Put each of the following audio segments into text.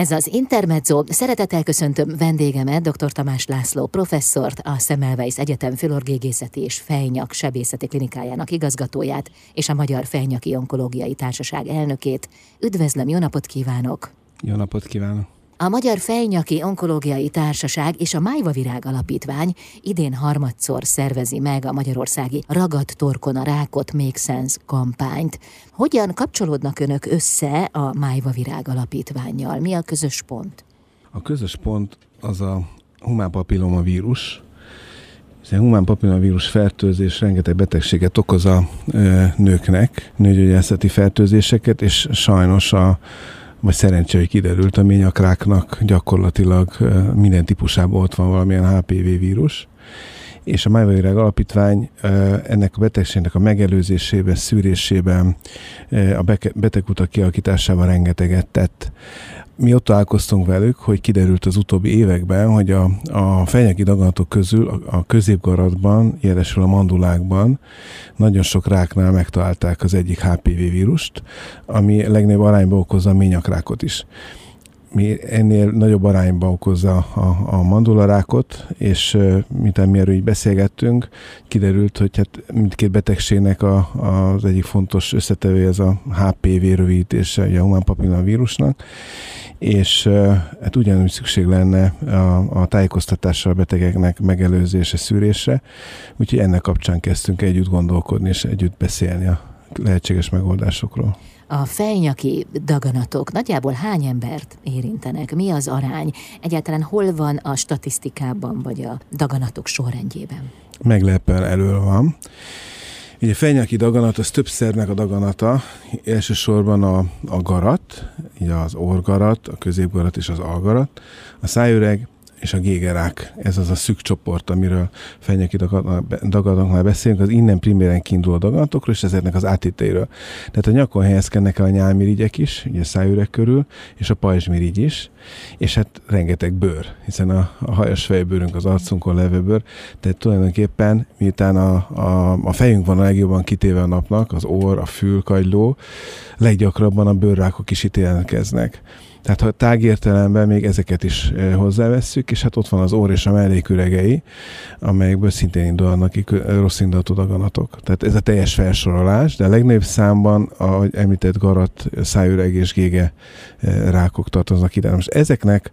Ez az Intermezzo. Szeretettel köszöntöm vendégemet, dr. Tamás László professzort, a Szemmelweis Egyetem Fülorgégészeti és Fejnyak Sebészeti Klinikájának igazgatóját és a Magyar Fejnyaki Onkológiai Társaság elnökét. Üdvözlöm, jó napot kívánok! Jó napot kívánok! A Magyar Fejnyaki Onkológiai Társaság és a Májva Virág Alapítvány idén harmadszor szervezi meg a magyarországi Ragadt a Rákot Make Sense kampányt. Hogyan kapcsolódnak önök össze a Májva Virág Alapítványjal? Mi a közös pont? A közös pont az a humán papillomavírus, a humán papillomavírus fertőzés rengeteg betegséget okoz a nőknek, nőgyógyászati fertőzéseket, és sajnos a vagy szerencsé, hogy kiderült, a ményakráknak gyakorlatilag minden típusában ott van valamilyen HPV vírus, és a Májvavirág Alapítvány ennek a betegségnek a megelőzésében, szűrésében, a betegutak kialakításában rengeteget tett mi ott találkoztunk velük, hogy kiderült az utóbbi években, hogy a, a fenyegi daganatok közül a, a középgaratban, jelesül a mandulákban nagyon sok ráknál megtalálták az egyik HPV vírust, ami legnagyobb arányban okozza a ményakrákot is mi ennél nagyobb arányban okozza a, a mandularákot, és mint mi erről így beszélgettünk, kiderült, hogy hát mindkét betegségnek a, az egyik fontos összetevő ez a HPV rövidítése, a humán papillomavírusnak, és hát ugyanúgy szükség lenne a, a tájékoztatásra a betegeknek megelőzése, szűrése, úgyhogy ennek kapcsán kezdtünk együtt gondolkodni és együtt beszélni a lehetséges megoldásokról. A fejnyaki daganatok nagyjából hány embert érintenek? Mi az arány? Egyáltalán hol van a statisztikában, vagy a daganatok sorrendjében? Meglepően elől van. Ugye fejnyaki daganat, az több szervnek a daganata, elsősorban a, a garat, ugye az orgarat, a középgarat és az algarat, a szájüreg, és a gégerák, ez az a szűk csoport, amiről fenyeki dagadoknál beszélünk, az innen priméren kiinduló daganatokról, és ezeknek az átiteiről. Tehát a nyakon helyezkednek el a nyálmirigyek is, ugye szájüreg körül, és a pajzsmirigy is, és hát rengeteg bőr, hiszen a, a hajas fejbőrünk az arcunkon levő bőr, tehát tulajdonképpen miután a, a, a fejünk van a legjobban kitéve a napnak, az orr, a fül, leggyakrabban a bőrrákok is itt jelentkeznek. Tehát ha tágértelemben még ezeket is hozzávesszük, és hát ott van az ór és a melléküregei, amelyekből szintén indulnak ki rossz indulatú daganatok. Tehát ez a teljes felsorolás, de a legnagyobb számban, ahogy említett garat, szájüreg és gége rákok tartoznak ide. Most ezeknek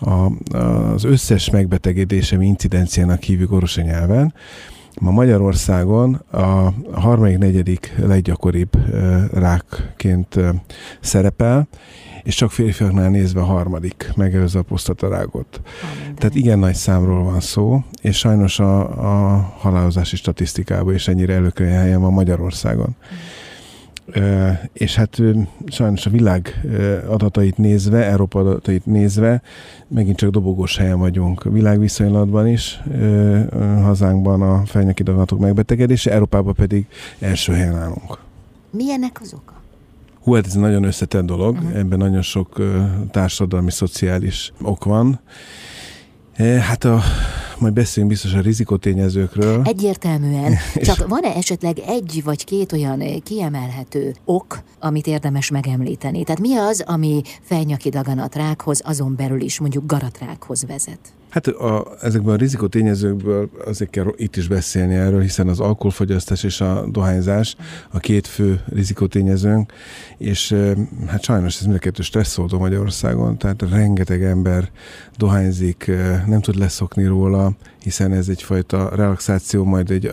a, az összes megbetegedése, incidenciának hívjuk orvosi nyelven, Ma Magyarországon a harmadik, negyedik leggyakoribb rákként szerepel, és csak férfiaknál nézve a harmadik megelőzze a prostatarágot. Tehát igen nagy számról van szó, és sajnos a, a halálozási statisztikában is ennyire előkelő helyen van Magyarországon. Uh, és hát sajnos a világ adatait nézve, Európa adatait nézve, megint csak dobogós helyen vagyunk. Világviszonylatban is, hazánkban a felnyaki daganatok megbetegedése, Európában pedig első helyen állunk. Milyennek az oka? Hú, hát ez egy nagyon összetett dolog, uh-huh. ebben nagyon sok társadalmi, szociális ok van. E, hát a, majd beszélünk biztos a rizikotényezőkről. Egyértelműen. Csak van-e esetleg egy vagy két olyan kiemelhető ok, amit érdemes megemlíteni? Tehát mi az, ami fejnyaki daganatrákhoz, azon belül is mondjuk garatrákhoz vezet? Hát a, ezekben a rizikotényezőkből azért kell itt is beszélni erről, hiszen az alkoholfogyasztás és a dohányzás a két fő rizikotényezőnk, és hát sajnos ez mind a kettő stresszoldó Magyarországon, tehát rengeteg ember dohányzik, nem tud leszokni róla, hiszen ez egyfajta relaxáció, majd egy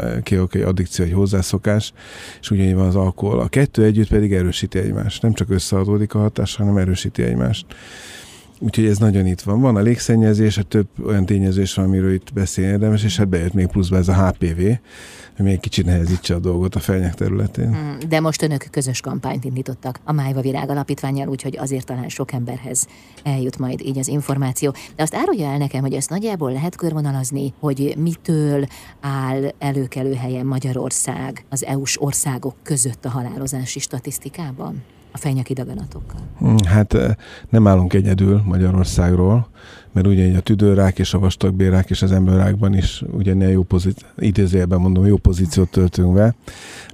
egy addikció, egy hozzászokás, és ugyanígy van az alkohol. A kettő együtt pedig erősíti egymást. Nem csak összeadódik a hatás, hanem erősíti egymást. Úgyhogy ez nagyon itt van. Van a légszennyezés, a több olyan tényezés van, amiről itt beszélni érdemes, és hát bejött még pluszba ez a HPV, ami egy kicsit nehezítse a dolgot a felnyek területén. Hmm, de most önök közös kampányt indítottak a Májva Virág Alapítványjal, úgyhogy azért talán sok emberhez eljut majd így az információ. De azt árulja el nekem, hogy ezt nagyjából lehet körvonalazni, hogy mitől áll előkelő helyen Magyarország az EU-s országok között a halálozási statisztikában? A fejnyaki daganatokkal? Hmm, hát nem állunk egyedül Magyarországról, mert ugye a tüdőrák és a vastagbérák és az emberrákban is ugyanilyen jó pozíciót, idézőjelben mondom, jó pozíciót töltünk be,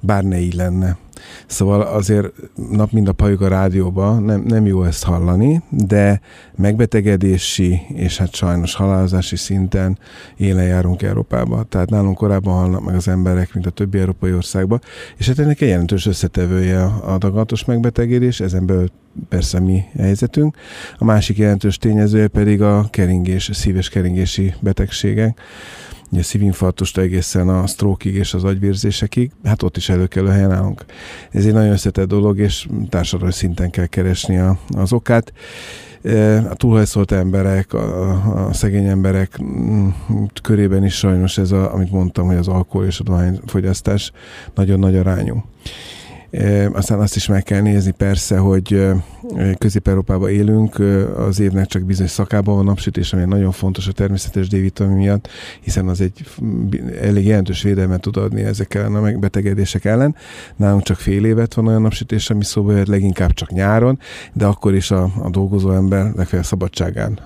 bár ne így lenne. Szóval azért nap mind a pajuk a rádióban, nem, nem jó ezt hallani, de megbetegedési és hát sajnos halálozási szinten élen járunk Európába. Tehát nálunk korábban halnak meg az emberek, mint a többi európai országban, és hát ennek egy jelentős összetevője a dagatos megbetegedés, ezen belül persze mi helyzetünk. A másik jelentős tényezője pedig a keringés, a szíves keringési betegségek, ugye a szívinfarktust egészen a sztrókig és az agyvérzésekig, hát ott is elő a helyen állunk. Ez egy nagyon összetett dolog, és társadalmi szinten kell keresni a, az okát. E, a túlhajszolt emberek, a, a szegény emberek mm, körében is sajnos ez, a, amit mondtam, hogy az alkohol és a dohányfogyasztás nagyon nagy arányú. Aztán azt is meg kell nézni persze, hogy Közép-Európában élünk, az évnek csak bizonyos szakában van napsütés, ami nagyon fontos a természetes D-vitamin miatt, hiszen az egy elég jelentős védelmet tud adni ezek ellen a megbetegedések ellen. Nálunk csak fél évet van olyan napsütés, ami szóba jött leginkább csak nyáron, de akkor is a, a dolgozó ember legfeljebb szabadságán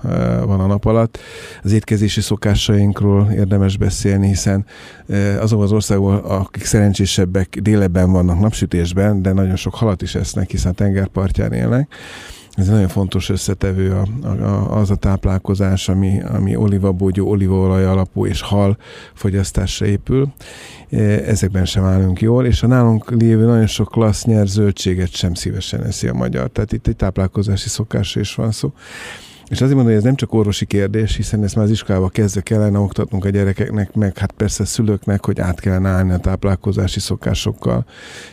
van a nap alatt. Az étkezési szokásainkról érdemes beszélni, hiszen azok az országok, akik szerencsésebbek, délebben vannak napsütésben, de nagyon sok halat is esznek, hiszen tengerpartján élnek. Ez egy nagyon fontos összetevő a, a, az a táplálkozás, ami, ami olivabógyó, olívaolaj alapú és hal fogyasztásra épül. Ezekben sem állunk jól, és a nálunk lévő nagyon sok klassz nyert zöldséget sem szívesen eszi a magyar. Tehát itt egy táplálkozási szokásra is van szó. És azért mondom, hogy ez nem csak orvosi kérdés, hiszen ezt már az iskolába kezdve kellene oktatnunk a gyerekeknek, meg hát persze a szülőknek, hogy át kellene állni a táplálkozási szokásokkal,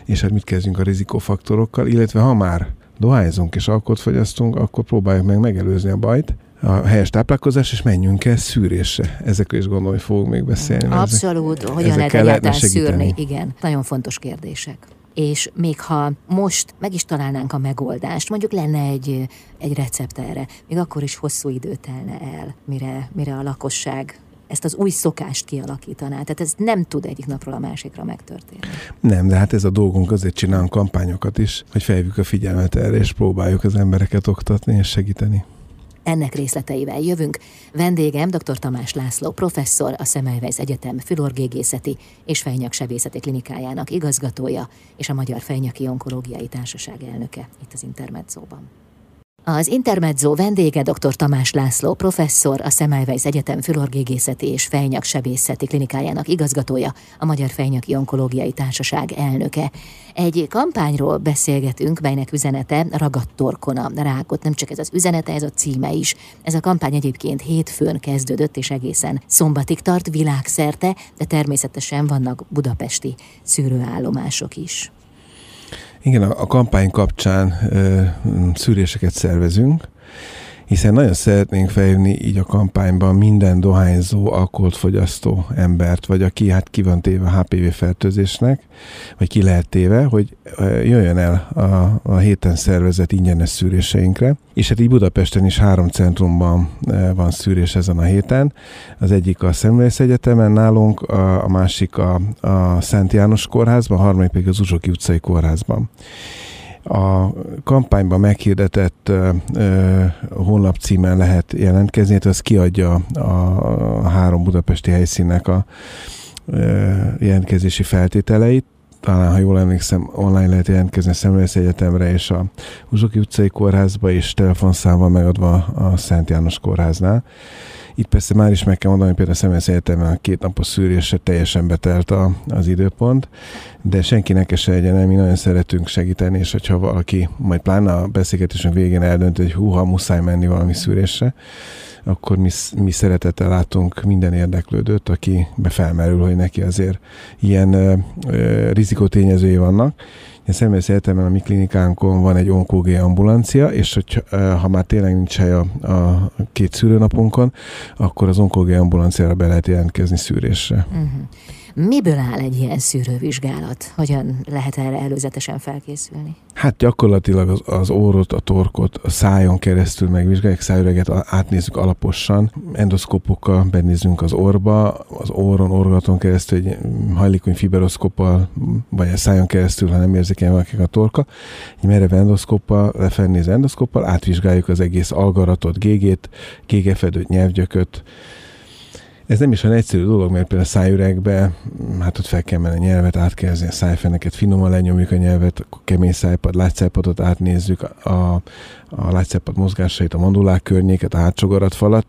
és hát mit kezdjünk a rizikófaktorokkal, illetve ha már dohányzunk és alkot fogyasztunk, akkor próbáljuk meg megelőzni a bajt, a helyes táplálkozás, és menjünk el szűrésre. Ezekről is gondolom, hogy fogunk még beszélni. Abszolút, ezek, hogyan lehet egyáltalán szűrni. Igen, nagyon fontos kérdések és még ha most meg is találnánk a megoldást, mondjuk lenne egy, egy recept erre, még akkor is hosszú idő telne el, mire, mire a lakosság ezt az új szokást kialakítaná. Tehát ez nem tud egyik napról a másikra megtörténni. Nem, de hát ez a dolgunk, azért csinálunk kampányokat is, hogy felhívjuk a figyelmet erre, és próbáljuk az embereket oktatni és segíteni. Ennek részleteivel jövünk. Vendégem dr. Tamás László, professzor, a Szemelweis Egyetem fülorgégészeti és fejnyaksebészeti klinikájának igazgatója és a Magyar Fejnyaki Onkológiai Társaság elnöke itt az Intermedzóban. Az Intermezzo vendége dr. Tamás László, professzor, a Semmelweis Egyetem fülorgégészeti és fejnyaksebészeti klinikájának igazgatója, a Magyar Fejnyaki Onkológiai Társaság elnöke. Egy kampányról beszélgetünk, melynek üzenete ragadt torkon a rákot. Nem csak ez az üzenete, ez a címe is. Ez a kampány egyébként hétfőn kezdődött, és egészen szombatig tart világszerte, de természetesen vannak budapesti szűrőállomások is. Igen, a, a kampány kapcsán ö, szűréseket szervezünk, hiszen nagyon szeretnénk felhívni így a kampányban minden dohányzó, alkoholt fogyasztó embert, vagy aki hát ki van téve HPV fertőzésnek, vagy ki lehet téve, hogy jöjjön el a, a héten szervezett ingyenes szűréseinkre. És hát így Budapesten is három centrumban van szűrés ezen a héten. Az egyik a Szemlész Egyetemen nálunk, a, a másik a, a Szent János kórházban, a harmadik pedig az Uzsoki utcai kórházban a kampányban meghirdetett honlap címen lehet jelentkezni, az kiadja a, három budapesti helyszínnek a jelentkezési feltételeit. Talán, ha jól emlékszem, online lehet jelentkezni a Szemlész Egyetemre és a Uzsoki utcai kórházba, és telefonszámmal megadva a Szent János kórháznál. Itt persze már is meg kell mondani, hogy például a Szemesz Egyetemen a két napos szűrésre teljesen betelt a, az időpont, de senkinek se legyen, mi nagyon szeretünk segíteni, és hogyha valaki majd pláne a beszélgetésen végén eldönt, hogy húha, muszáj menni valami szűrésre, akkor mi, mi szeretettel látunk minden érdeklődőt, aki befelmerül, hogy neki azért ilyen ö, ö, rizikotényezői vannak, a Személyes Egyetemen a mi klinikánkon van egy onkógé ambulancia, és hogy, ha már tényleg nincs hely a, a két szűrőnapunkon, akkor az onkógé ambulanciára be lehet jelentkezni szűrésre. Uh-huh. Miből áll egy ilyen szűrővizsgálat? Hogyan lehet erre előzetesen felkészülni? Hát gyakorlatilag az, az orrot, a torkot a szájon keresztül megvizsgáljuk, szájüreget átnézzük alaposan, endoszkopokkal benézünk az orba, az orron, orgaton keresztül egy hajlékony fiberoszkoppal, vagy a szájon keresztül, ha nem érzékeny valakinek a torka, egy merev endoszkoppal, lefelnéz endoszkoppal, átvizsgáljuk az egész algaratot, gégét, gégefedőt, nyelvgyököt, Ez nem is olyan egyszerű dolog, mert például a szájüregbe, hát ott fel kell menni a nyelvet, át kell a szájfeneket, finoman lenyomjuk a nyelvet, akkor kemény szájpad, lágyszájpadot átnézzük, a, a lágyszájpad mozgásait, a mandulák környéket, a hátsó falat,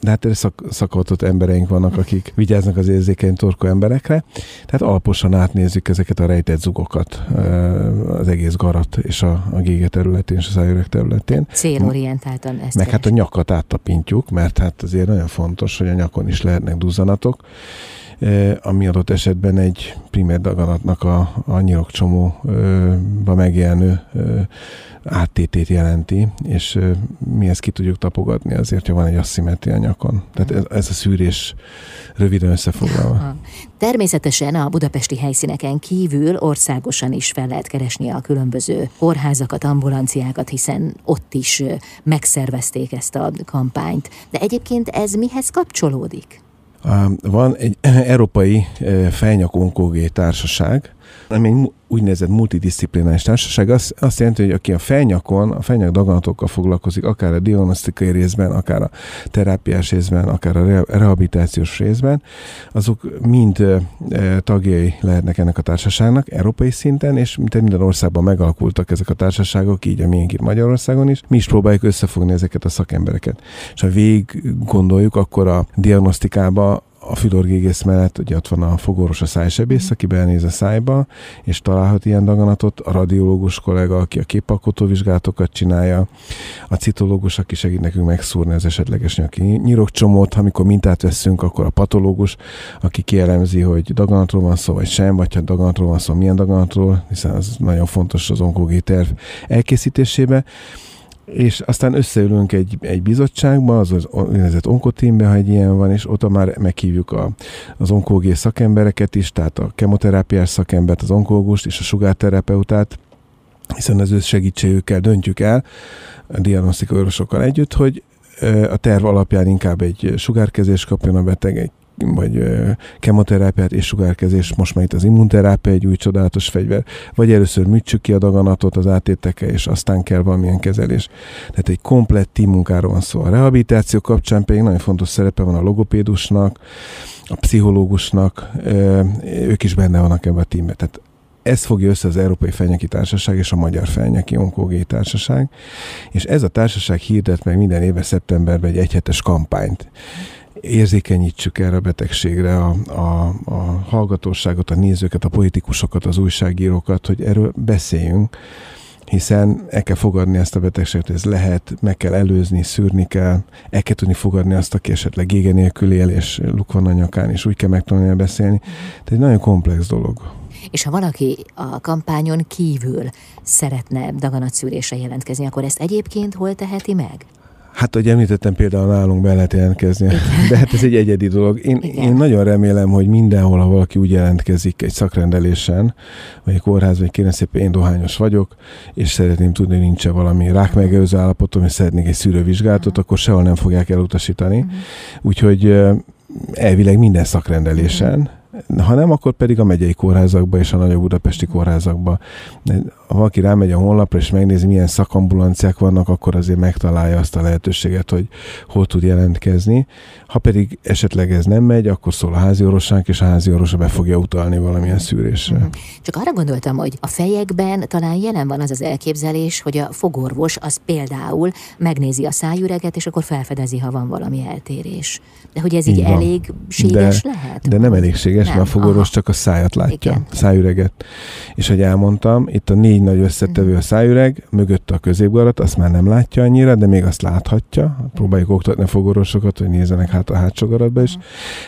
de hát szak, szakavatott embereink vannak, akik vigyáznak az érzékeny torkó emberekre. Tehát alaposan átnézzük ezeket a rejtett zugokat az egész garat és a, a gége területén és a szájöreg területén. Célorientáltan ezt. Meg hát a nyakat áttapintjuk, mert hát azért nagyon fontos, hogy a nyakon is lehetnek duzzanatok ami adott esetben egy primér daganatnak a, a nyirokcsomóba megjelenő áttétét jelenti, és mi ezt ki tudjuk tapogatni azért, hogy van egy asszimetria nyakon. Tehát ez, ez a szűrés röviden összefoglalva. Természetesen a budapesti helyszíneken kívül országosan is fel lehet keresni a különböző kórházakat, ambulanciákat, hiszen ott is megszervezték ezt a kampányt. De egyébként ez mihez kapcsolódik? Van egy európai fejnyak társaság, ami egy úgynevezett multidisziplinális társaság. Azt, azt jelenti, hogy aki a fejnyakon, a fejnyak daganatokkal foglalkozik, akár a diagnosztikai részben, akár a terápiás részben, akár a rehabilitációs részben, azok mind tagjai lehetnek ennek a társaságnak európai szinten, és minden országban megalakultak ezek a társaságok, így a miénk itt Magyarországon is. Mi is próbáljuk összefogni ezeket a szakembereket. És ha végig gondoljuk, akkor a diagnosztikába a fülorgégész mellett ugye ott van a fogorvos a szájsebész, aki benéz a szájba, és találhat ilyen daganatot, a radiológus kollega, aki a képalkotó vizsgálatokat csinálja, a citológus, aki segít nekünk megszúrni az esetleges nyaki nyirokcsomót, amikor mintát veszünk, akkor a patológus, aki kielemzi, hogy daganatról van szó, vagy sem, vagy ha daganatról van szó, milyen daganatról, hiszen ez nagyon fontos az onkógé terv elkészítésébe és aztán összeülünk egy, egy bizottságba, az az úgynevezett onkotímbe, ha egy ilyen van, és ott már meghívjuk a, az onkógé szakembereket is, tehát a kemoterápiás szakembert, az onkógust és a sugárterapeutát, hiszen az ő segítségükkel döntjük el a diagnosztikai orvosokkal együtt, hogy a terv alapján inkább egy sugárkezés kapjon a beteg, egy vagy kemoterápiát és sugárkezés, most már itt az immunterápia egy új csodálatos fegyver, vagy először műtsük ki a daganatot az átétekkel, és aztán kell valamilyen kezelés. Tehát egy komplett team munkáról van szó. A rehabilitáció kapcsán pedig nagyon fontos szerepe van a logopédusnak, a pszichológusnak, ők is benne vannak ebben a teamben. Tehát ez fogja össze az Európai Fenyeki Társaság és a Magyar Fenyeki Onkógé Társaság, és ez a társaság hirdet meg minden éve szeptemberben egy egyhetes kampányt érzékenyítsük erre a betegségre a, a, a hallgatóságot, a nézőket, a politikusokat, az újságírókat, hogy erről beszéljünk, hiszen el kell fogadni ezt a betegséget, ez lehet, meg kell előzni, szűrni kell, el kell tudni fogadni azt, aki esetleg ége nélkül él, és luk van a nyakán, és úgy kell megtanulni beszélni. Tehát egy nagyon komplex dolog. És ha valaki a kampányon kívül szeretne daganatszűrésre jelentkezni, akkor ezt egyébként hol teheti meg? Hát, hogy említettem, például nálunk be lehet jelentkezni, Igen. de hát ez egy egyedi dolog. Én, én nagyon remélem, hogy mindenhol, ha valaki úgy jelentkezik egy szakrendelésen, vagy egy kórház, vagy kérem szépen, én dohányos vagyok, és szeretném tudni, hogy nincs-e valami rákmegelőző állapotom, és szeretnék egy szűrővizsgálatot, akkor sehol nem fogják elutasítani. Uh-huh. Úgyhogy elvileg minden szakrendelésen, ha nem, akkor pedig a megyei kórházakba és a nagyobb budapesti kórházakba. Ha valaki rámegy a honlapra és megnézi, milyen szakambulanciák vannak, akkor azért megtalálja azt a lehetőséget, hogy hol tud jelentkezni. Ha pedig esetleg ez nem megy, akkor szól a házi orvosánk, és a házi orvosa be fogja utalni valamilyen szűrésre. Mhm. Csak arra gondoltam, hogy a fejekben talán jelen van az az elképzelés, hogy a fogorvos az például megnézi a szájüreget, és akkor felfedezi, ha van valami eltérés. De hogy ez így, így elégséges de, lehet? De nem elégséges, nem. mert a fogorvos Aha. csak a szájat látja, Igen. szájüreget. És hogy elmondtam, itt a négy nagy összetevő a szájüreg, mögött a középgarat, azt már nem látja annyira, de még azt láthatja. Próbáljuk oktatni a fogorvosokat, hogy nézzenek hát a hátsó garatba is,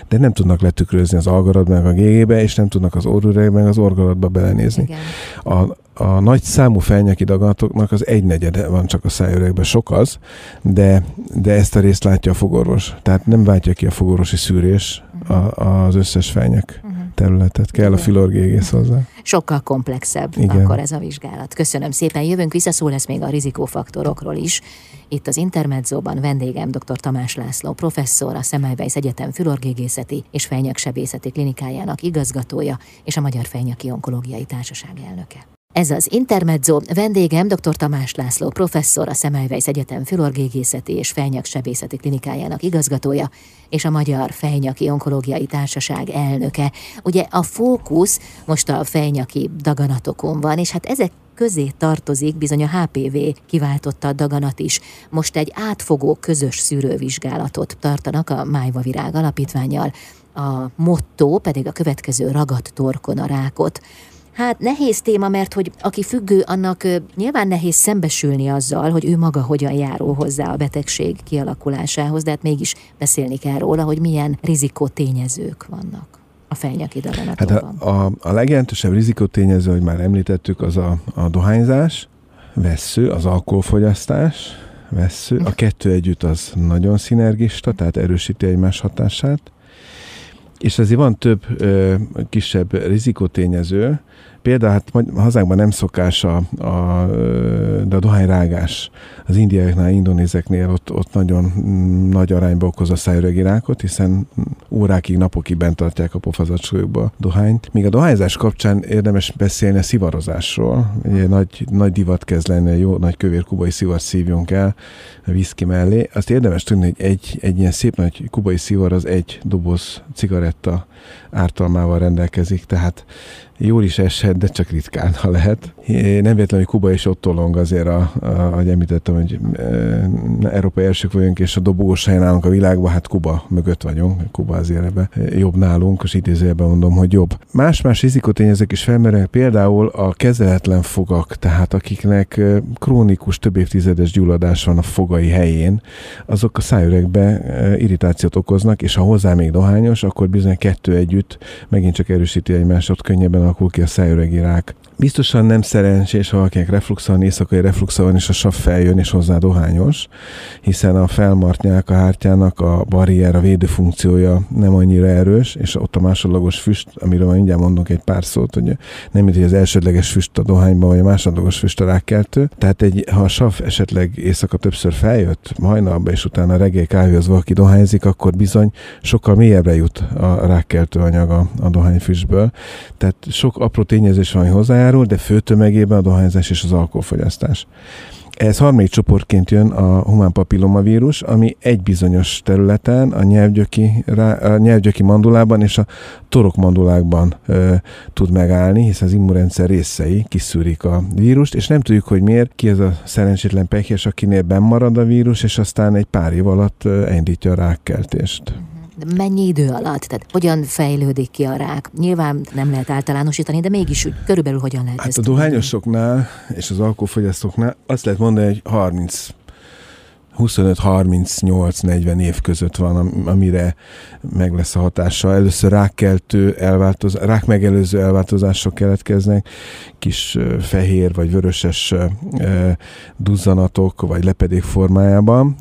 de nem tudnak letükrözni az algaratba meg a gégébe, és nem tudnak az orrüregbe meg az orgaratba belenézni. Igen. A, a nagy számú felnyeki daganatoknak az egynegyede van csak a szájüregben, sok az, de, de ezt a részt látja a fogorvos. Tehát nem váltja ki a fogorvosi szűrés a, az összes felnyek uh-huh. területet. Kell a filorgégész hozzá. Sokkal komplexebb Igen. akkor ez a vizsgálat. Köszönöm szépen. Jövünk vissza, szó lesz még a rizikófaktorokról is. Itt az Intermedzóban vendégem dr. Tamás László, professzor, a Szemmelweis Egyetem Fülorgégészeti és Fejnyaksebészeti klinikájának igazgatója és a Magyar Fejnyaki Onkológiai Társaság elnöke. Ez az Intermezzo. Vendégem dr. Tamás László, professzor, a Szemmelweis Egyetem Fülorgégészeti és Fejnyak-sebészeti klinikájának igazgatója, és a Magyar Fejnyaki Onkológiai Társaság elnöke. Ugye a fókusz most a fejnyaki daganatokon van, és hát ezek közé tartozik bizony a HPV kiváltotta daganat is. Most egy átfogó közös szűrővizsgálatot tartanak a Májva Virág alapítványjal. A motto pedig a következő ragadt torkon a rákot. Hát nehéz téma, mert hogy aki függő, annak nyilván nehéz szembesülni azzal, hogy ő maga hogyan járó hozzá a betegség kialakulásához, de hát mégis beszélni kell róla, hogy milyen rizikó tényezők vannak a fejnyaki Hát a, a, a legjelentősebb rizikótényező, hogy már említettük, az a, a dohányzás, vessző, az alkoholfogyasztás, vessző. A kettő együtt az nagyon szinergista, tehát erősíti egymás hatását. És azért van több ö, kisebb rizikótényező, Például hát hazánkban nem szokás a, a, de a dohányrágás az indiaiaknál, indonézeknél ott, ott nagyon nagy arányba okoz a szájüregi rákot, hiszen órákig, napokig bent tartják a pofazacskójukba a dohányt. Míg a dohányzás kapcsán érdemes beszélni a szivarozásról. Ugye nagy, nagy divat kezd lenni, jó nagy kövér kubai szivar szívjunk el a viszki mellé. Azt érdemes tudni, hogy egy, egy ilyen szép nagy kubai szivar az egy doboz cigaretta ártalmával rendelkezik, tehát jól is eshet, de csak ritkán, ha lehet. Nem véletlenül, Kuba is ott tolong azért, a, a, ahogy említettem, hogy e, Európa elsők vagyunk, és a dobogós helyen állunk a világban, hát Kuba mögött vagyunk, Kuba azért ebbe jobb nálunk, és idézőjelben mondom, hogy jobb. Más-más rizikotényezők is felmerülnek, például a kezeletlen fogak, tehát akiknek krónikus több évtizedes gyulladás van a fogai helyén, azok a szájüregbe irritációt okoznak, és ha hozzá még dohányos, akkor bizony kettő együtt megint csak erősíti egymást, ott könnyebben alakul ki a szájüregi rák. Biztosan nem szerencsés, ha valakinek refluxa van, éjszakai refluxa van, és a sav feljön, és hozzá dohányos, hiszen a felmart nyálkahártyának a barrier, a védőfunkciója nem annyira erős, és ott a másodlagos füst, amiről majd mindjárt mondunk egy pár szót, hogy nem mint hogy az elsődleges füst a dohányban, vagy a másodlagos füst a rákkeltő. Tehát egy, ha a sav esetleg éjszaka többször feljött, hajnalba, és utána reggel kávéhoz valaki dohányzik, akkor bizony sokkal mélyebbre jut a rákkeltő anyag a, dohányfüstből. Tehát sok apró tényezés van, hogy hozzájárul, de fő tömegében a dohányzás és az alkoholfogyasztás. Ez harmadik csoportként jön a humán papillomavírus, ami egy bizonyos területen, a nyelvgyöki, a nyelvgyöki mandulában és a torok mandulákban ö, tud megállni, hiszen az immunrendszer részei kiszűrik a vírust, és nem tudjuk, hogy miért, ki ez a szerencsétlen pekjes, akinél benn marad a vírus, és aztán egy pár év alatt elindítja a rákkeltést. De mennyi idő alatt? Tehát hogyan fejlődik ki a rák? Nyilván nem lehet általánosítani, de mégis úgy, körülbelül hogyan lehet hát ezt a dohányosoknál és az alkoholfogyasztóknál azt lehet mondani, hogy 30 25-38-40 év között van, amire meg lesz a hatása. Először rákkeltő elváltoz, rák megelőző elváltozások keletkeznek, kis fehér vagy vöröses duzzanatok vagy lepedék formájában.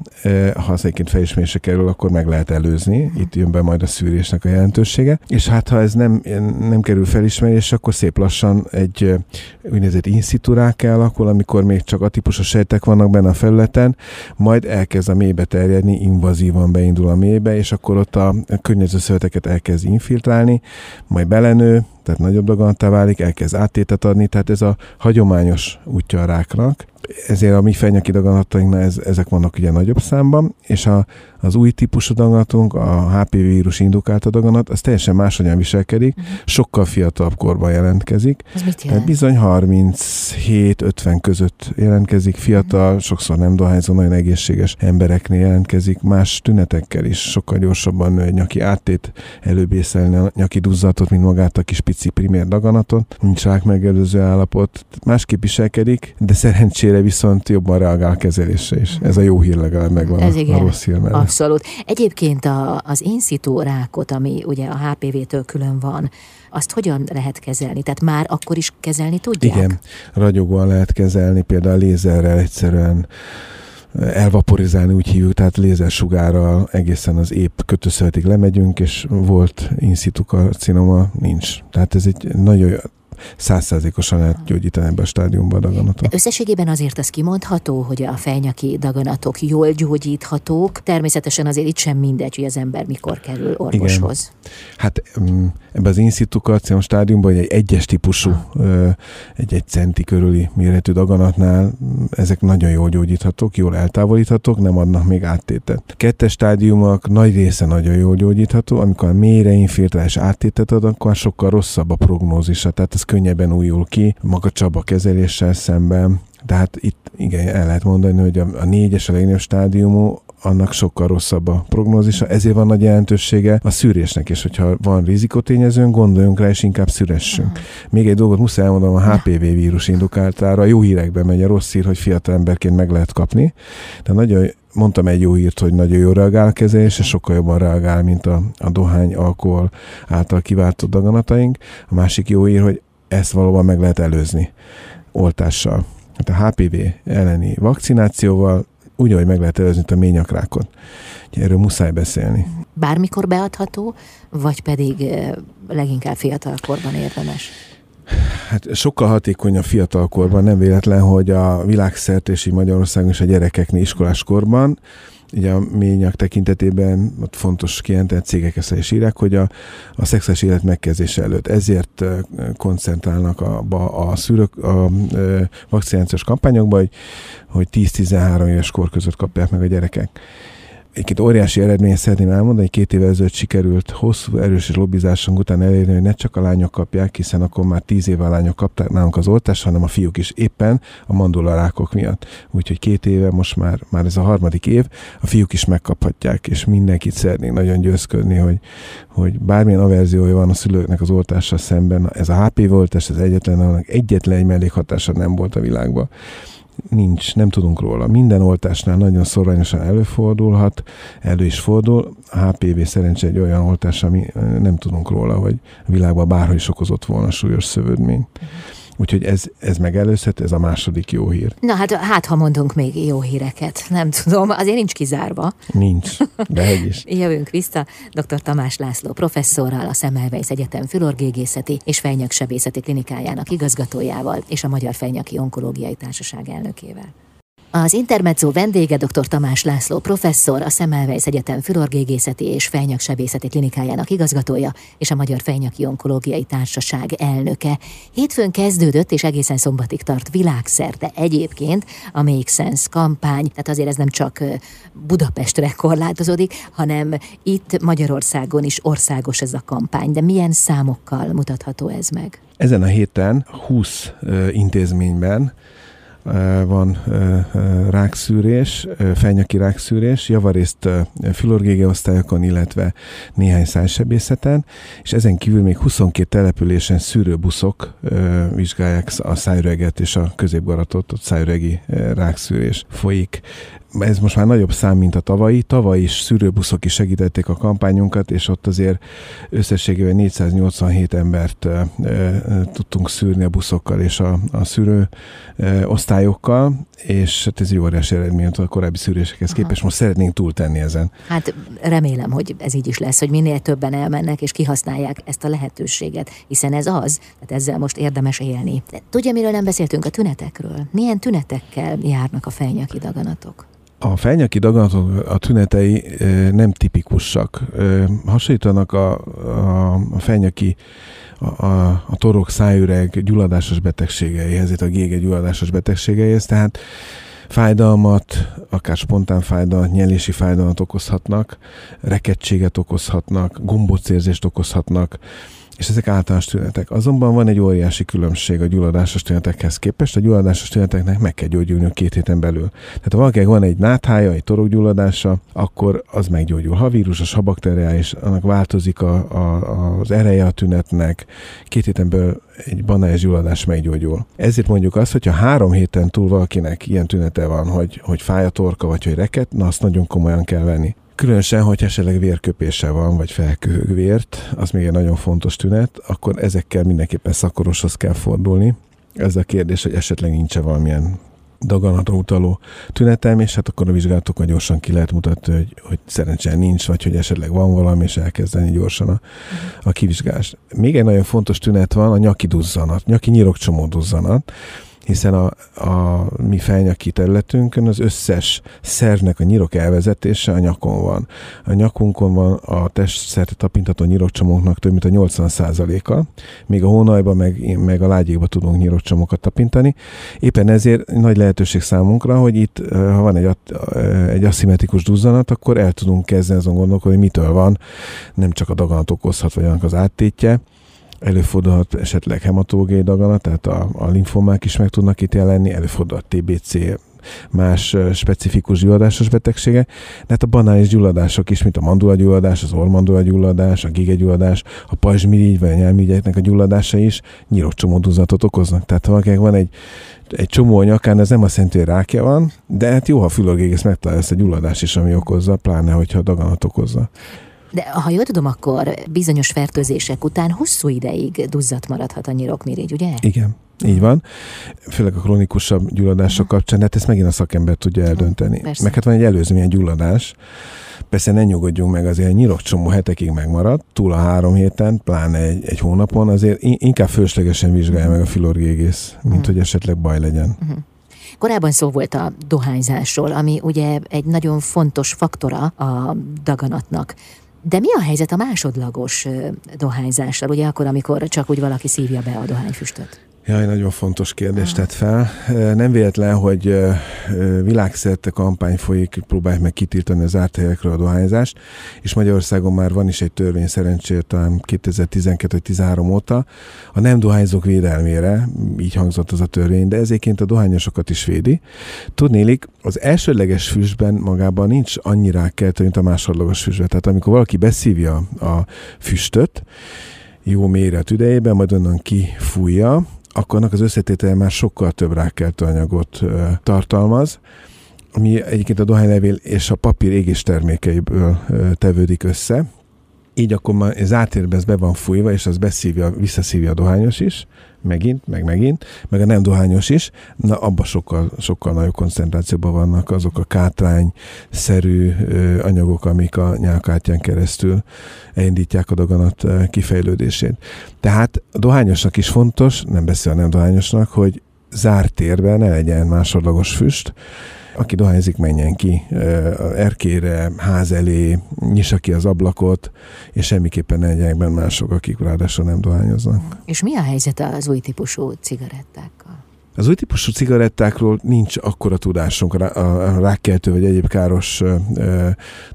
Ha az egyébként fejismése kerül, akkor meg lehet előzni. Itt jön be majd a szűrésnek a jelentősége. És hát ha ez nem, nem kerül felismerés, akkor szép lassan egy úgynevezett in situ rák alakul, amikor még csak a típusos sejtek vannak benne a felületen, majd elkezd a mélybe terjedni, invazívan beindul a mélybe, és akkor ott a környező szöveteket elkezd infiltrálni, majd belenő, tehát nagyobb daganattá válik, elkezd áttétet adni, tehát ez a hagyományos útja a ráknak. Ezért a mi fejnyaki daganatainknál ez, ezek vannak ugye nagyobb számban, és a, az új típusú daganatunk, a HPV vírus indukált daganat, az teljesen máshogyan viselkedik, uh-huh. sokkal fiatalabb korban jelentkezik. Ez mit jelent? bizony 37-50 között jelentkezik, fiatal, uh-huh. sokszor nem dohányzó, nagyon egészséges embereknél jelentkezik, más tünetekkel is sokkal gyorsabban nő egy nyaki áttét, előbészelni a nyaki duzzatot, mint magát a kis pici primér daganatot, nincs rák megelőző állapot, másképp viselkedik, de szerencsére viszont jobban reagál a kezelésre is. Ez a jó hír legalább megvan Ez a, igen. a rossz hír mellett. Abszolút. Egyébként a, az in situ rákot, ami ugye a HPV-től külön van, azt hogyan lehet kezelni? Tehát már akkor is kezelni tudják? Igen, ragyogóan lehet kezelni, például lézerrel egyszerűen elvaporizálni, úgy hívjuk, tehát lézersugárral egészen az épp kötőszövetig lemegyünk, és volt in situ karcinoma, nincs. Tehát ez egy nagyon százszázalékosan lehet gyógyítani ebbe a stádiumba a daganatot. Összességében azért az kimondható, hogy a fejnyaki daganatok jól gyógyíthatók. Természetesen azért itt sem mindegy, hogy az ember mikor kerül orvoshoz. Igen. Hát mm, ebbe az karcinom stádiumban, egy egyes típusú, ah. egy egy centi körüli méretű daganatnál mm, ezek nagyon jól gyógyíthatók, jól eltávolíthatók, nem adnak még áttétet. Kettes stádiumok nagy része nagyon jól gyógyítható, amikor a mélyre infiltrálás áttétet ad, akkor sokkal rosszabb a prognózisa, tehát ez könnyebben újul ki maga Csaba kezeléssel szemben. De hát itt igen, el lehet mondani, hogy a, a négyes a legnagyobb stádiumú, annak sokkal rosszabb a prognózisa, ezért van nagy jelentősége a szűrésnek, és hogyha van rizikotényezőn, gondoljunk rá, és inkább szüressünk. Uh-huh. Még egy dolgot muszáj elmondanom, a HPV vírus indukáltára a jó hírekben megy a rossz hír, hogy fiatal emberként meg lehet kapni. De nagyon mondtam egy jó hírt, hogy nagyon jó reagál a kezelés, és sokkal jobban reagál, mint a, a dohány, alkohol által kiváltott daganataink. A másik jó hír, hogy ezt valóban meg lehet előzni oltással. Hát a HPV elleni vakcinációval úgy, ahogy meg lehet előzni a ményakrákot. Erről muszáj beszélni. Bármikor beadható, vagy pedig leginkább fiatal korban érdemes? Hát sokkal hatékonyabb fiatalkorban, nem véletlen, hogy a világszerte és így Magyarországon is a gyerekeknél iskoláskorban ugye a ményak tekintetében ott fontos kijelentett cégek ezt is írják, hogy a, a szexuális élet megkezdése előtt. Ezért koncentrálnak a, a, a szűrök, a, a vakcinációs kampányokban, hogy, hogy 10-13 éves kor között kapják meg a gyerekek egy óriási eredmény szeretném elmondani, két évvel ezelőtt sikerült hosszú, erős lobbizásunk után elérni, hogy ne csak a lányok kapják, hiszen akkor már tíz éve a lányok kapták nálunk az oltást, hanem a fiúk is éppen a mandularákok miatt. Úgyhogy két éve, most már, már ez a harmadik év, a fiúk is megkaphatják, és mindenkit szeretnék nagyon győzködni, hogy, hogy bármilyen averziója van a szülőknek az oltással szemben, ez a HPV oltás, ez egyetlen, annak egyetlen egy mellékhatása nem volt a világban nincs, nem tudunk róla. Minden oltásnál nagyon szorványosan előfordulhat, elő is fordul. A HPV szerencsé egy olyan oltás, ami nem tudunk róla, hogy a világban bárhogy is okozott volna súlyos szövődmény. Uh-huh. Úgyhogy ez, ez megelőzhet, ez a második jó hír. Na hát, hát ha mondunk még jó híreket, nem tudom, azért nincs kizárva. Nincs, de is. Jövünk vissza dr. Tamás László professzorral, a Szemmelweis Egyetem fülorgégészeti és fejnyaksebészeti klinikájának igazgatójával és a Magyar Fejnyaki Onkológiai Társaság elnökével. Az Intermezzo vendége dr. Tamás László professzor, a Szemmelweis Egyetem fülorgégészeti és fejnyaksebészeti klinikájának igazgatója és a Magyar Fejnyaki Onkológiai Társaság elnöke. Hétfőn kezdődött és egészen szombatig tart világszerte egyébként a Make Sense kampány, tehát azért ez nem csak Budapestre korlátozódik, hanem itt Magyarországon is országos ez a kampány. De milyen számokkal mutatható ez meg? Ezen a héten 20 intézményben van rákszűrés, fejnyaki rákszűrés, javarészt filorgége osztályokon, illetve néhány szájsebészeten, és ezen kívül még 22 településen szűrőbuszok vizsgálják a szájüreget és a középgaratot, ott szájüregi rákszűrés folyik ez most már nagyobb szám, mint a tavalyi. Tavaly is szűrőbuszok is segítették a kampányunkat, és ott azért összességében 487 embert e, e, tudtunk szűrni a buszokkal és a, a szűrő e, osztályokkal, és hát ez egy óriási eredmény a korábbi szűrésekhez képest. Most szeretnénk túltenni ezen. Hát remélem, hogy ez így is lesz, hogy minél többen elmennek és kihasználják ezt a lehetőséget, hiszen ez az, tehát ezzel most érdemes élni. De tudja, miről nem beszéltünk a tünetekről? Milyen tünetekkel járnak a fejnyaki daganatok? A fejnyaki daganatok a tünetei nem tipikusak. Hasonlítanak a, a, a fejnyaki a, a, a torok szájüreg gyulladásos betegségeihez, itt a gége gyulladásos betegségeihez, tehát fájdalmat, akár spontán fájdalmat, nyelési fájdalmat okozhatnak, rekedtséget okozhatnak, gombócérzést okozhatnak, és ezek általános tünetek. Azonban van egy óriási különbség a gyulladásos tünetekhez képest. A gyulladásos tüneteknek meg kell gyógyulni két héten belül. Tehát ha valakinek van egy náthája, egy torokgyulladása, akkor az meggyógyul. Ha vírusos, ha bakteriális, annak változik a, a, az ereje a tünetnek, két héten belül egy banális gyulladás meggyógyul. Ezért mondjuk azt, hogyha három héten túl valakinek ilyen tünete van, hogy, hogy fáj a torka, vagy hogy reket, na azt nagyon komolyan kell venni. Különösen, hogy esetleg vérköpése van, vagy felköhög vért, az még egy nagyon fontos tünet, akkor ezekkel mindenképpen szakoroshoz kell fordulni. Ez a kérdés, hogy esetleg nincs valamilyen daganatra utaló tünetem, és hát akkor a vizsgálatokkal gyorsan ki lehet mutatni, hogy, hogy szerencsére nincs, vagy hogy esetleg van valami, és elkezdeni gyorsan a, a kivizsgálást. Még egy nagyon fontos tünet van, a nyaki duzzanat, nyaki nyirokcsomó duzzanat, hiszen a, a mi fejnyaki területünkön az összes szervnek a nyirok elvezetése a nyakon van. A nyakunkon van a testszerte tapintató nyirokcsomóknak több mint a 80%-a, még a hónajban meg, meg a lágyékba tudunk nyirokcsomókat tapintani. Éppen ezért nagy lehetőség számunkra, hogy itt, ha van egy, egy aszimmetrikus duzzanat, akkor el tudunk kezdeni azon gondolkodni, hogy mitől van, nem csak a daganat okozhat, vagy annak az áttétje, előfordulhat esetleg hematógé daganat, tehát a, a linfomák is meg tudnak itt jelenni, előfordulhat TBC, más specifikus gyulladásos betegsége, de hát a banális gyulladások is, mint a mandulagyulladás, az ormandulagyulladás, a gigegyulladás, a pajzsmirigy vagy a nyelmirigyeknek a gyulladása is nyirokcsomóduzatot okoznak. Tehát ha valakinek van egy, egy csomó a nyakán, ez nem azt jelenti, hogy rákja van, de hát jó, ha fülorgégész megtalálja ezt a gyulladást is, ami okozza, pláne, hogyha daganat okozza. De ha jól tudom, akkor bizonyos fertőzések után hosszú ideig duzzadt maradhat a nyirokmirigy, ugye? Igen. Így van. Főleg a kronikusabb gyulladások kapcsán, hát ezt megint a szakember tudja eldönteni. Persze. Meg hát van egy előző milyen gyulladás. Persze ne nyugodjunk meg, azért egy nyirokcsomó hetekig megmarad, túl a három héten, pláne egy, egy hónapon, azért inkább fölöslegesen vizsgálja meg a filorgégész, mint uh-huh. hogy esetleg baj legyen. Uh-huh. Korábban szó volt a dohányzásról, ami ugye egy nagyon fontos faktora a daganatnak. De mi a helyzet a másodlagos dohányzással, ugye akkor, amikor csak úgy valaki szívja be a dohányfüstöt? Jaj, nagyon fontos kérdést tett fel. Nem véletlen, hogy világszerte kampány folyik, próbálják meg kitiltani az zárt helyekről a dohányzást, és Magyarországon már van is egy törvény szerencsére talán 2012-13 óta a nem dohányzók védelmére, így hangzott az a törvény, de ezéként a dohányosokat is védi. Tudnélik, az elsődleges füstben magában nincs annyira rákkeltő, mint a másodlagos füstben. Tehát amikor valaki beszívja a füstöt, jó méret idejében, majd onnan kifújja, akkor annak az összetétele már sokkal több rákkeltő anyagot tartalmaz, ami egyébként a dohánylevél és a papír égés termékeiből tevődik össze. Így akkor már az átérbe ez be van fújva, és az beszívja, visszaszívja a dohányos is, megint, meg megint, meg a nem dohányos is, na abban sokkal, sokkal nagyobb koncentrációban vannak azok a kátrány-szerű anyagok, amik a nyálkártyán keresztül elindítják a daganat kifejlődését. Tehát a dohányosnak is fontos, nem beszél a nem dohányosnak, hogy zárt térben ne legyen másodlagos füst, aki dohányzik, menjen ki erkére, ház elé, nyissa ki az ablakot, és semmiképpen ne legyenek benne mások, akik ráadásul nem dohányoznak. És mi a helyzet az új típusú cigarettákkal? Az új típusú cigarettákról nincs akkora tudásunk. A rákkeltő vagy egyéb káros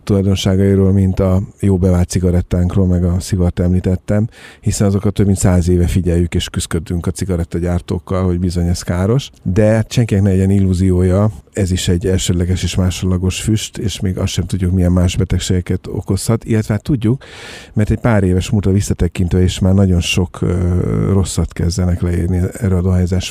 tulajdonságairól, mint a jó bevált cigarettánkról, meg a szivart említettem, hiszen azokat több mint száz éve figyeljük és küzdködünk a cigarettagyártókkal, hogy bizony ez káros, de senkinek ne legyen illúziója, ez is egy elsődleges és másodlagos füst, és még azt sem tudjuk, milyen más betegségeket okozhat, illetve hát tudjuk, mert egy pár éves múltra visszatekintve is már nagyon sok rosszat kezdenek leírni erről a dohányzás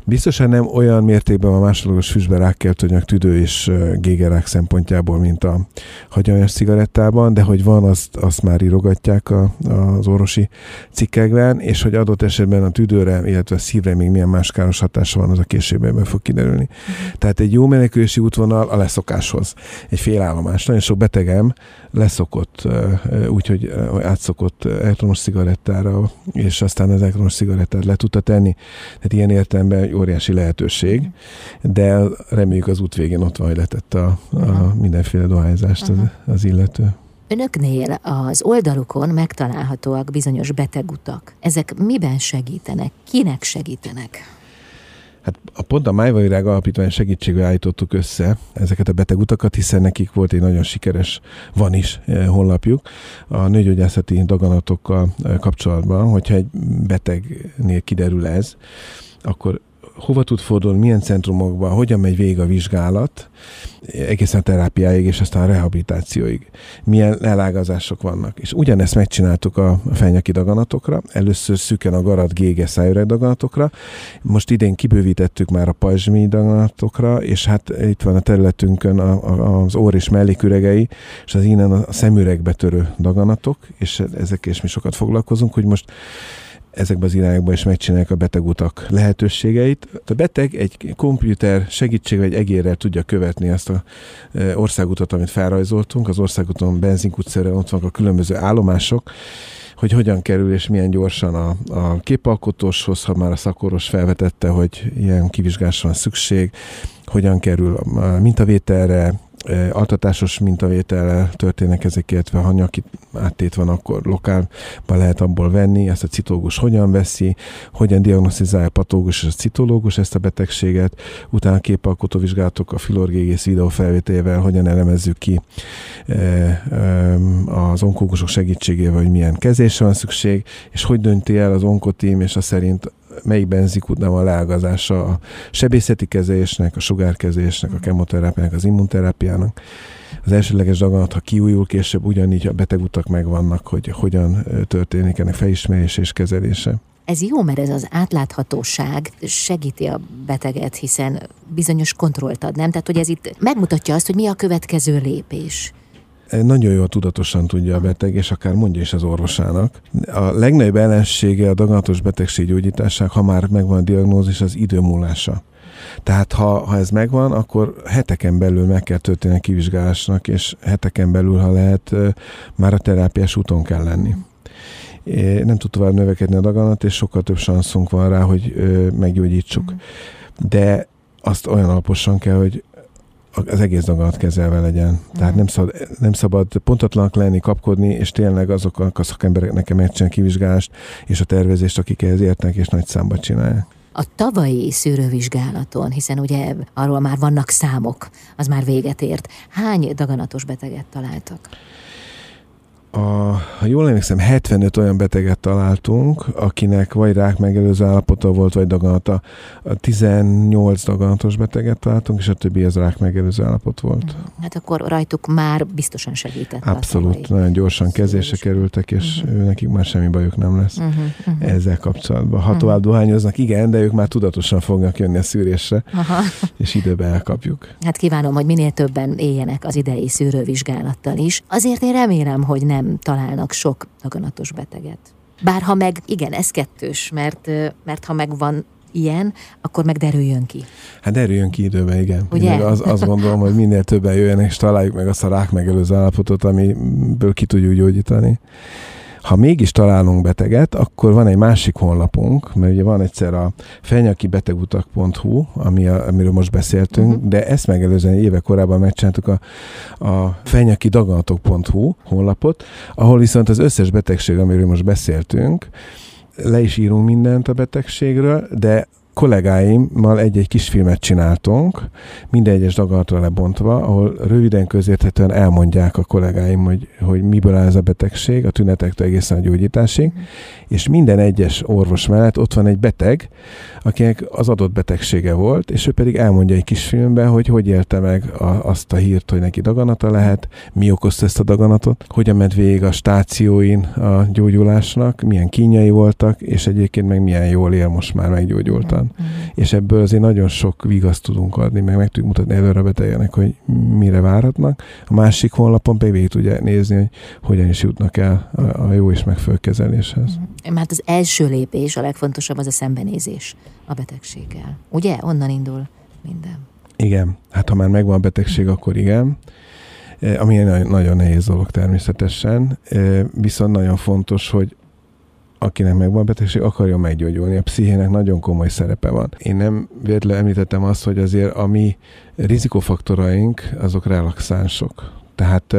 Biztosan nem olyan mértékben a másodlagos füstben rákkeltőanyag tüdő és gégerák szempontjából, mint a hagyományos cigarettában, de hogy van, azt, azt már írogatják a, az orvosi cikkekben, és hogy adott esetben a tüdőre, illetve a szívre még milyen más káros hatása van, az a későbben fog kiderülni. Uh-huh. Tehát egy jó menekülési útvonal a leszokáshoz. Egy félállomás. Nagyon sok betegem leszokott, úgyhogy átszokott elektromos cigarettára, és aztán az elektromos cigarettát le tudta tenni. Tehát ilyen értelemben egy óriási lehetőség, de reméljük az út végén ott van, hogy letett a, a mindenféle dohányzást az, az illető. Önöknél az oldalukon megtalálhatóak bizonyos betegutak. Ezek miben segítenek? Kinek segítenek? Hát a pont a Májvavirág Alapítvány segítségével állítottuk össze ezeket a betegutakat, hiszen nekik volt egy nagyon sikeres, van is eh, honlapjuk, a nőgyógyászati daganatokkal eh, kapcsolatban, hogyha egy betegnél kiderül ez, akkor hova tud fordulni, milyen centrumokba, hogyan megy végig a vizsgálat, egészen a terápiáig és aztán a rehabilitációig. Milyen elágazások vannak. És ugyanezt megcsináltuk a fejnyaki daganatokra, először szüken a garat gége szájüreg daganatokra, most idén kibővítettük már a pajzsmi daganatokra, és hát itt van a területünkön a, a, az ór és melléküregei, és az innen a szemüregbe törő daganatok, és ezek és mi sokat foglalkozunk, hogy most ezekben az irányokban is megcsinálják a betegutak lehetőségeit. A beteg egy komputer segítségével, egy egérrel tudja követni azt a országutat, amit felrajzoltunk. Az országúton benzinkutszerre ott vannak a különböző állomások, hogy hogyan kerül és milyen gyorsan a, a képalkotóshoz, ha már a szakoros felvetette, hogy ilyen kivizsgásra van szükség, hogyan kerül a mintavételre, altatásos mintavétellel történnek ezek, illetve ha nyaki áttét van, akkor lokálban lehet abból venni, ezt a citológus hogyan veszi, hogyan diagnosztizálja a patológus és a citológus ezt a betegséget, utána képalkotó vizsgálatok a filorgégész videó felvételével hogyan elemezzük ki az onkógusok segítségével, hogy milyen kezésre van szükség, és hogy dönti el az onkotím, és a szerint melyik benzikút van a leágazása a sebészeti kezelésnek, a sugárkezésnek, a kemoterápiának, az immunterápiának. Az elsőleges daganat, ha kiújul később, ugyanígy a betegutak megvannak, hogy hogyan történik ennek felismerés és kezelése. Ez jó, mert ez az átláthatóság segíti a beteget, hiszen bizonyos kontrollt ad, nem? Tehát, hogy ez itt megmutatja azt, hogy mi a következő lépés nagyon jól tudatosan tudja a beteg, és akár mondja is az orvosának. A legnagyobb ellensége a daganatos betegség gyógyításának, ha már megvan a diagnózis, az időmúlása. Tehát ha, ha ez megvan, akkor heteken belül meg kell történni a kivizsgálásnak, és heteken belül, ha lehet, már a terápiás úton kell lenni. Nem tud tovább növekedni a daganat, és sokkal több szanszunk van rá, hogy meggyógyítsuk. De azt olyan alaposan kell, hogy az egész daganat kezelve legyen. Tehát nem szabad, nem szabad pontatlanak lenni, kapkodni, és tényleg azoknak a szakembereknek megcsinálni kivizsgálást és a tervezést, akik ehhez értenek és nagy számba csinálják. A tavalyi szűrővizsgálaton, hiszen ugye arról már vannak számok, az már véget ért. Hány daganatos beteget találtak? A, ha jól emlékszem, 75 olyan beteget találtunk, akinek vagy rák megelőző állapota volt, vagy daganata. 18 daganatos beteget találtunk, és a többi az rák megelőző állapot volt. Mhm. Hát akkor rajtuk már biztosan segített. Abszolút, nagyon gyorsan kezésre kerültek, és uh-huh. nekik már semmi bajuk nem lesz uh-huh. Uh-huh. ezzel kapcsolatban. Ha uh-huh. tovább dohányoznak, igen, de ők már tudatosan fognak jönni a szűrésre, Aha. és időbe elkapjuk. Hát kívánom, hogy minél többen éljenek az idei szűrővizsgálattal is. Azért én remélem, hogy nem nem találnak sok daganatos beteget. Bár ha meg, igen, ez kettős, mert, mert ha meg van ilyen, akkor meg derüljön ki. Hát derüljön ki időben, igen. Ugye? Én az, azt gondolom, hogy minél többen jöjjenek, és találjuk meg azt a rák megelőző állapotot, amiből ki tudjuk gyógyítani. Ha mégis találunk beteget, akkor van egy másik honlapunk, mert ugye van egyszer a fenyaki-betegutak.hu, ami a, amiről most beszéltünk, uh-huh. de ezt megelőzően évek korábban megcsináltuk a, a fenyaki-daganatok.hu honlapot, ahol viszont az összes betegség, amiről most beszéltünk, le is írunk mindent a betegségről, de kollégáimmal egy-egy kis filmet csináltunk, minden egyes daganatra lebontva, ahol röviden közérthetően elmondják a kollégáim, hogy, hogy miből áll ez a betegség, a tünetektől egészen a gyógyításig, mm. és minden egyes orvos mellett ott van egy beteg, akinek az adott betegsége volt, és ő pedig elmondja egy kis filmben, hogy hogy élte meg a, azt a hírt, hogy neki daganata lehet, mi okozta ezt a daganatot, hogyan ment végig a stációin a gyógyulásnak, milyen kínjai voltak, és egyébként meg milyen jól él most már meggyógyultan. Mm. És ebből azért nagyon sok vigaszt tudunk adni, meg meg tudjuk mutatni előre a betegeknek, hogy mire várhatnak. A másik honlapon pedig végig tudja nézni, hogy hogyan is jutnak el a, a jó és megfelelő kezeléshez. Mm. Mert az első lépés, a legfontosabb az a szembenézés a betegséggel. Ugye? Onnan indul minden. Igen. Hát ha már megvan a betegség, akkor igen. E, ami egy nagyon nehéz dolog természetesen. E, viszont nagyon fontos, hogy akinek megvan betegség, akarja meggyógyulni. A pszichének nagyon komoly szerepe van. Én nem véletlenül említettem azt, hogy azért a mi rizikofaktoraink azok relaxánsok. Tehát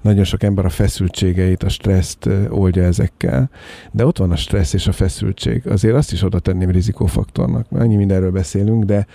nagyon sok ember a feszültségeit, a stresszt oldja ezekkel, de ott van a stressz és a feszültség. Azért azt is oda tenném rizikófaktornak. Annyi mindenről beszélünk, de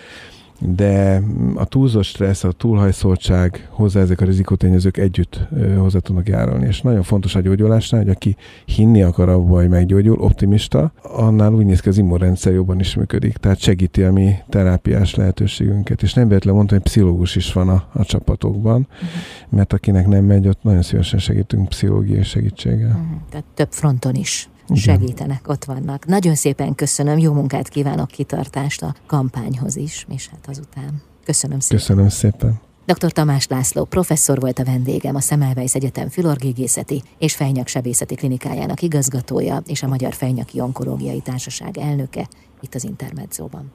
de a túlzott stressz, a túlhajszoltság, hozzá ezek a rizikótényezők együtt hozzá tudnak járulni. És nagyon fontos a gyógyulásnál, hogy aki hinni akar abba, hogy meggyógyul, optimista, annál úgy néz ki az immunrendszer jobban is működik. Tehát segíti a mi terápiás lehetőségünket. És nem véletlenül mondtam, hogy pszichológus is van a, a csapatokban, uh-huh. mert akinek nem megy, ott nagyon szívesen segítünk pszichológiai segítséggel. Uh-huh. Tehát több fronton is segítenek, ott vannak. Nagyon szépen köszönöm, jó munkát kívánok, kitartást a kampányhoz is, és hát azután. Köszönöm szépen. Köszönöm szépen. Dr. Tamás László professzor volt a vendégem, a Szemelweis Egyetem Fülorgégészeti és Fejnyaksebészeti klinikájának igazgatója és a Magyar Fejnyaki Onkológiai Társaság elnöke itt az Intermedzóban.